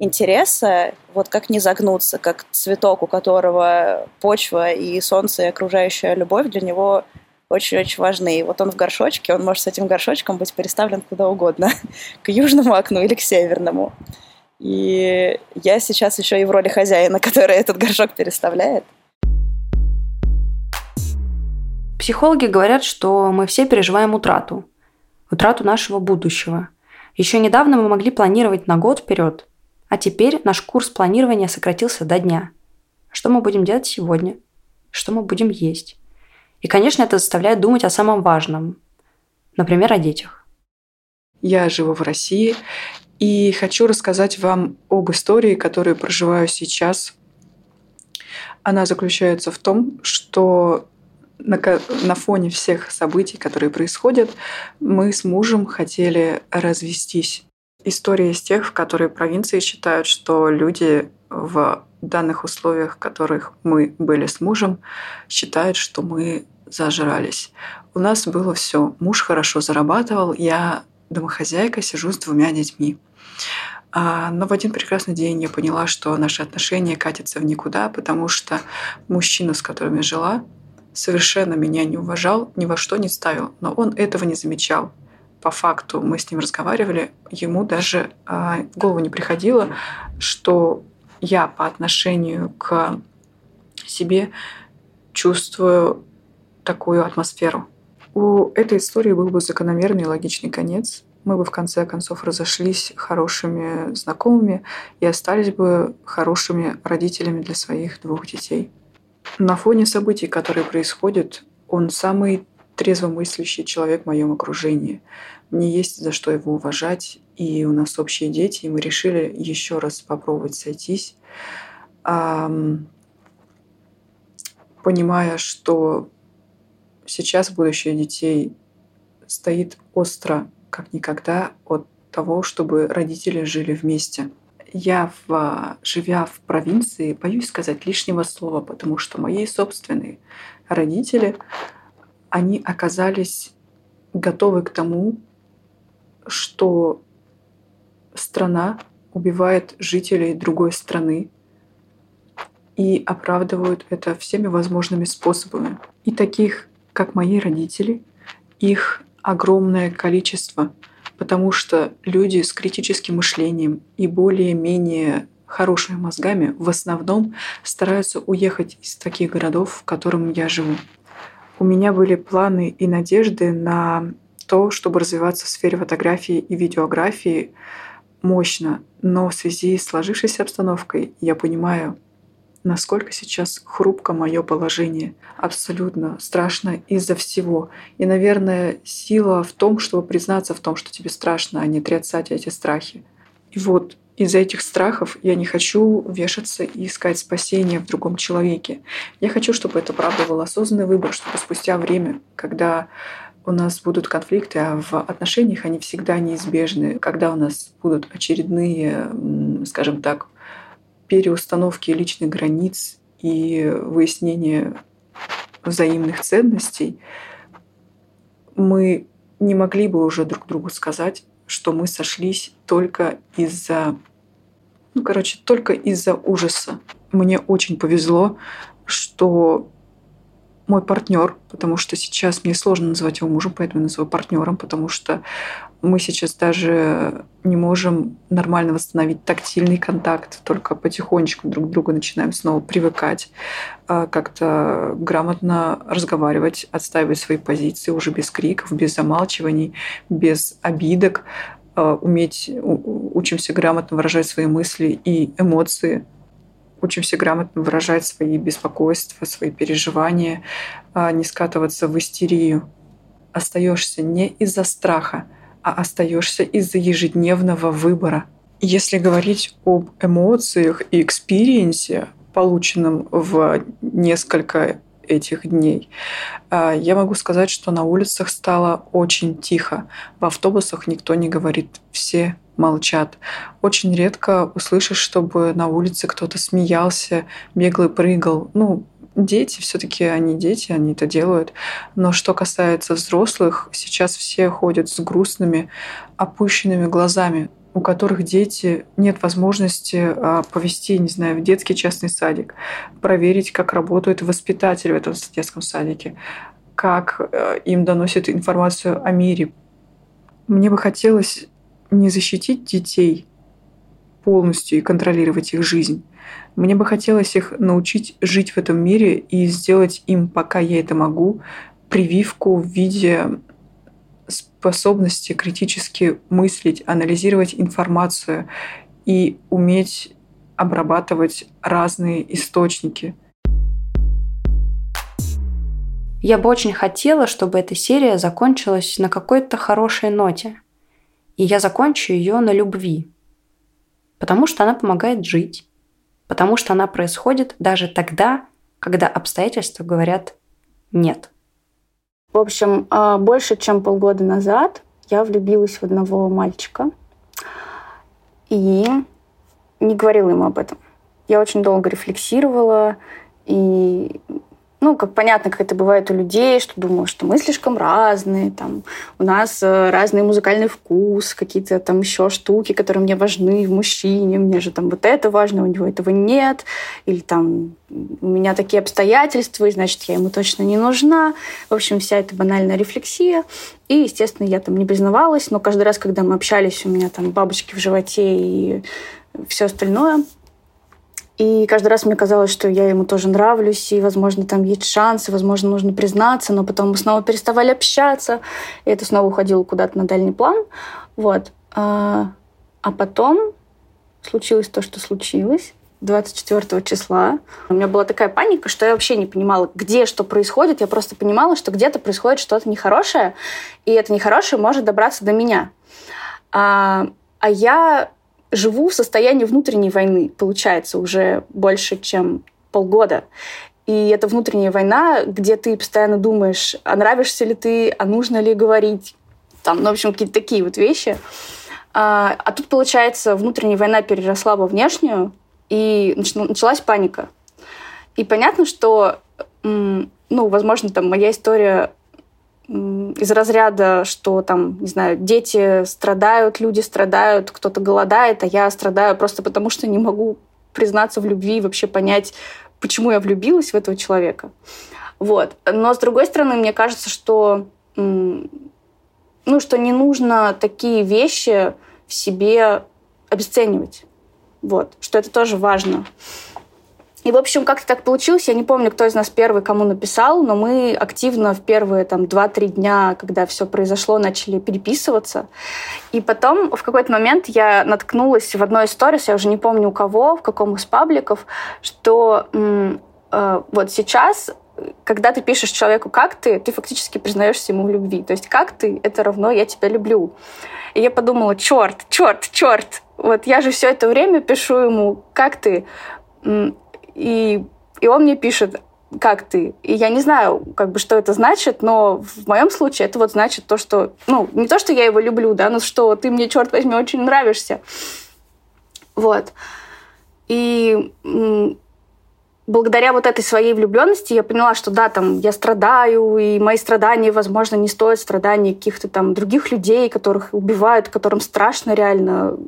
интереса, вот как не загнуться, как цветок, у которого почва и солнце и окружающая любовь для него очень-очень важны. И вот он в горшочке, он может с этим горшочком быть переставлен куда угодно, [laughs] к южному окну или к северному. И я сейчас еще и в роли хозяина, [laughs] который этот горшок переставляет. Психологи говорят, что мы все переживаем утрату. Утрату нашего будущего. Еще недавно мы могли планировать на год вперед, а теперь наш курс планирования сократился до дня. Что мы будем делать сегодня? Что мы будем есть? И, конечно, это заставляет думать о самом важном, например, о детях. Я живу в России и хочу рассказать вам об истории, которую проживаю сейчас. Она заключается в том, что на, на фоне всех событий, которые происходят, мы с мужем хотели развестись. История из тех, в которые провинции считают, что люди в данных условиях, в которых мы были с мужем, считают, что мы зажрались. У нас было все. Муж хорошо зарабатывал, я домохозяйка, сижу с двумя детьми. А, но в один прекрасный день я поняла, что наши отношения катятся в никуда, потому что мужчина, с которым я жила, совершенно меня не уважал, ни во что не ставил. Но он этого не замечал. По факту мы с ним разговаривали, ему даже э, в голову не приходило, что я по отношению к себе чувствую такую атмосферу. У этой истории был бы закономерный и логичный конец, мы бы в конце концов разошлись хорошими знакомыми и остались бы хорошими родителями для своих двух детей. На фоне событий, которые происходят, он самый трезвомыслящий человек в моем окружении. Мне есть за что его уважать, и у нас общие дети, и мы решили еще раз попробовать сойтись, понимая, что сейчас будущее детей стоит остро, как никогда, от того, чтобы родители жили вместе. Я, в, живя в провинции, боюсь сказать лишнего слова, потому что мои собственные родители, они оказались готовы к тому, что страна убивает жителей другой страны и оправдывают это всеми возможными способами. И таких, как мои родители, их огромное количество, потому что люди с критическим мышлением и более-менее хорошими мозгами в основном стараются уехать из таких городов, в котором я живу. У меня были планы и надежды на то, чтобы развиваться в сфере фотографии и видеографии мощно, но в связи с сложившейся обстановкой я понимаю, насколько сейчас хрупко мое положение. Абсолютно страшно из-за всего. И, наверное, сила в том, чтобы признаться в том, что тебе страшно, а не отрицать эти страхи. И вот из-за этих страхов я не хочу вешаться и искать спасения в другом человеке. Я хочу, чтобы это правда был осознанный выбор, чтобы спустя время, когда у нас будут конфликты, а в отношениях они всегда неизбежны, когда у нас будут очередные, скажем так, переустановки личных границ и выяснение взаимных ценностей, мы не могли бы уже друг другу сказать, что мы сошлись только из-за, ну, короче, только из-за ужаса. Мне очень повезло, что мой партнер, потому что сейчас мне сложно называть его мужем, поэтому я называю партнером, потому что мы сейчас даже не можем нормально восстановить тактильный контакт, только потихонечку друг к другу начинаем снова привыкать, а, как-то грамотно разговаривать, отстаивать свои позиции уже без криков, без замалчиваний, без обидок, а, уметь, учимся грамотно выражать свои мысли и эмоции, учимся грамотно выражать свои беспокойства, свои переживания, а, не скатываться в истерию. Остаешься не из-за страха, а остаешься из-за ежедневного выбора. Если говорить об эмоциях и experience, полученном в несколько этих дней. А, я могу сказать, что на улицах стало очень тихо. В автобусах никто не говорит, все молчат. Очень редко услышишь, чтобы на улице кто-то смеялся, бегал и прыгал. Ну, дети, все-таки они дети, они это делают. Но что касается взрослых, сейчас все ходят с грустными, опущенными глазами, у которых дети нет возможности а, повести, не знаю, в детский частный садик, проверить, как работают воспитатели в этом детском садике, как э, им доносят информацию о мире. Мне бы хотелось не защитить детей полностью и контролировать их жизнь, мне бы хотелось их научить жить в этом мире и сделать им, пока я это могу, прививку в виде способности критически мыслить, анализировать информацию и уметь обрабатывать разные источники. Я бы очень хотела, чтобы эта серия закончилась на какой-то хорошей ноте. И я закончу ее на любви. Потому что она помогает жить потому что она происходит даже тогда, когда обстоятельства говорят «нет». В общем, а, больше чем полгода назад я влюбилась в одного мальчика и не говорила ему об этом. Я очень долго рефлексировала и ну, как понятно, как это бывает у людей, что думаю, что мы слишком разные, там, у нас э, разный музыкальный вкус, какие-то там еще штуки, которые мне важны в мужчине, мне же там вот это важно, у него этого нет, или там у меня такие обстоятельства, и значит, я ему точно не нужна. В общем, вся эта банальная рефлексия. И, естественно, я там не признавалась, но каждый раз, когда мы общались, у меня там бабочки в животе и все остальное. И каждый раз мне казалось, что я ему тоже нравлюсь, и, возможно, там есть шансы, возможно, нужно признаться, но потом мы снова переставали общаться, и это снова уходило куда-то на дальний план. Вот. А, а потом случилось то, что случилось. 24 числа. У меня была такая паника, что я вообще не понимала, где что происходит. Я просто понимала, что где-то происходит что-то нехорошее, и это нехорошее может добраться до меня. А, а я живу в состоянии внутренней войны, получается, уже больше, чем полгода. И это внутренняя война, где ты постоянно думаешь, а нравишься ли ты, а нужно ли говорить. Там, ну, в общем, какие-то такие вот вещи. А, а тут, получается, внутренняя война переросла во внешнюю, и началась паника. И понятно, что, ну, возможно, там моя история из разряда, что там, не знаю, дети страдают, люди страдают, кто-то голодает, а я страдаю просто потому, что не могу признаться в любви и вообще понять, почему я влюбилась в этого человека. Вот. Но, с другой стороны, мне кажется, что, ну, что не нужно такие вещи в себе обесценивать. Вот. Что это тоже важно. И, в общем, как-то так получилось. Я не помню, кто из нас первый кому написал, но мы активно в первые там 2-3 дня, когда все произошло, начали переписываться. И потом в какой-то момент я наткнулась в одной истории, я уже не помню у кого, в каком из пабликов, что э, вот сейчас когда ты пишешь человеку «как ты», ты фактически признаешься ему в любви. То есть «как ты» — это равно «я тебя люблю». И я подумала, черт, черт, черт, вот я же все это время пишу ему «как ты?» И, и он мне пишет, как ты. И я не знаю, как бы, что это значит, но в моем случае это вот значит то, что... Ну, не то, что я его люблю, да, но что ты мне, черт возьми, очень нравишься. Вот. И благодаря вот этой своей влюбленности я поняла, что да, там я страдаю, и мои страдания, возможно, не стоят страданий каких-то там других людей, которых убивают, которым страшно реально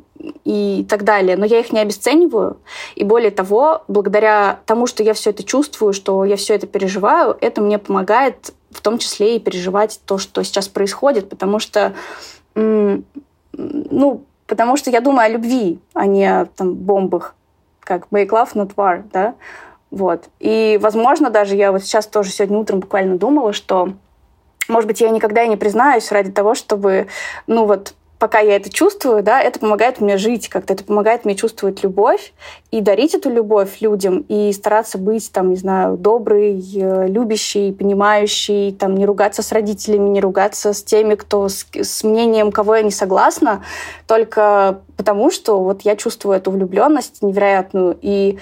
и так далее. Но я их не обесцениваю. И более того, благодаря тому, что я все это чувствую, что я все это переживаю, это мне помогает в том числе и переживать то, что сейчас происходит, потому что, ну, потому что я думаю о любви, а не о там, бомбах, как make love, not war, да, вот. И, возможно, даже я вот сейчас тоже сегодня утром буквально думала, что, может быть, я никогда и не признаюсь ради того, чтобы, ну вот, пока я это чувствую, да, это помогает мне жить как-то, это помогает мне чувствовать любовь и дарить эту любовь людям, и стараться быть, там, не знаю, добрый, э, любящий, понимающий, там, не ругаться с родителями, не ругаться с теми, кто с, с мнением, кого я не согласна, только потому, что вот я чувствую эту влюбленность невероятную, и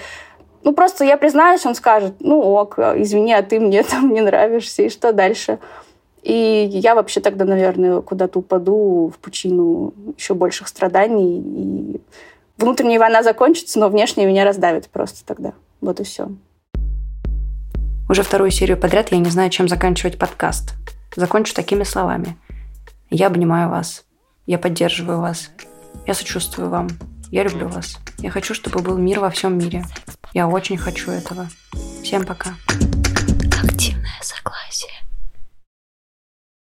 ну, просто я признаюсь, он скажет, ну, ок, извини, а ты мне [laughs] там не нравишься, и что дальше? И я вообще тогда, наверное, куда-то упаду в пучину еще больших страданий. И внутренняя война закончится, но внешняя меня раздавит просто тогда. Вот и все. Уже вторую серию подряд я не знаю, чем заканчивать подкаст. Закончу такими словами. Я обнимаю вас. Я поддерживаю вас. Я сочувствую вам. Я люблю вас. Я хочу, чтобы был мир во всем мире. Я очень хочу этого. Всем пока.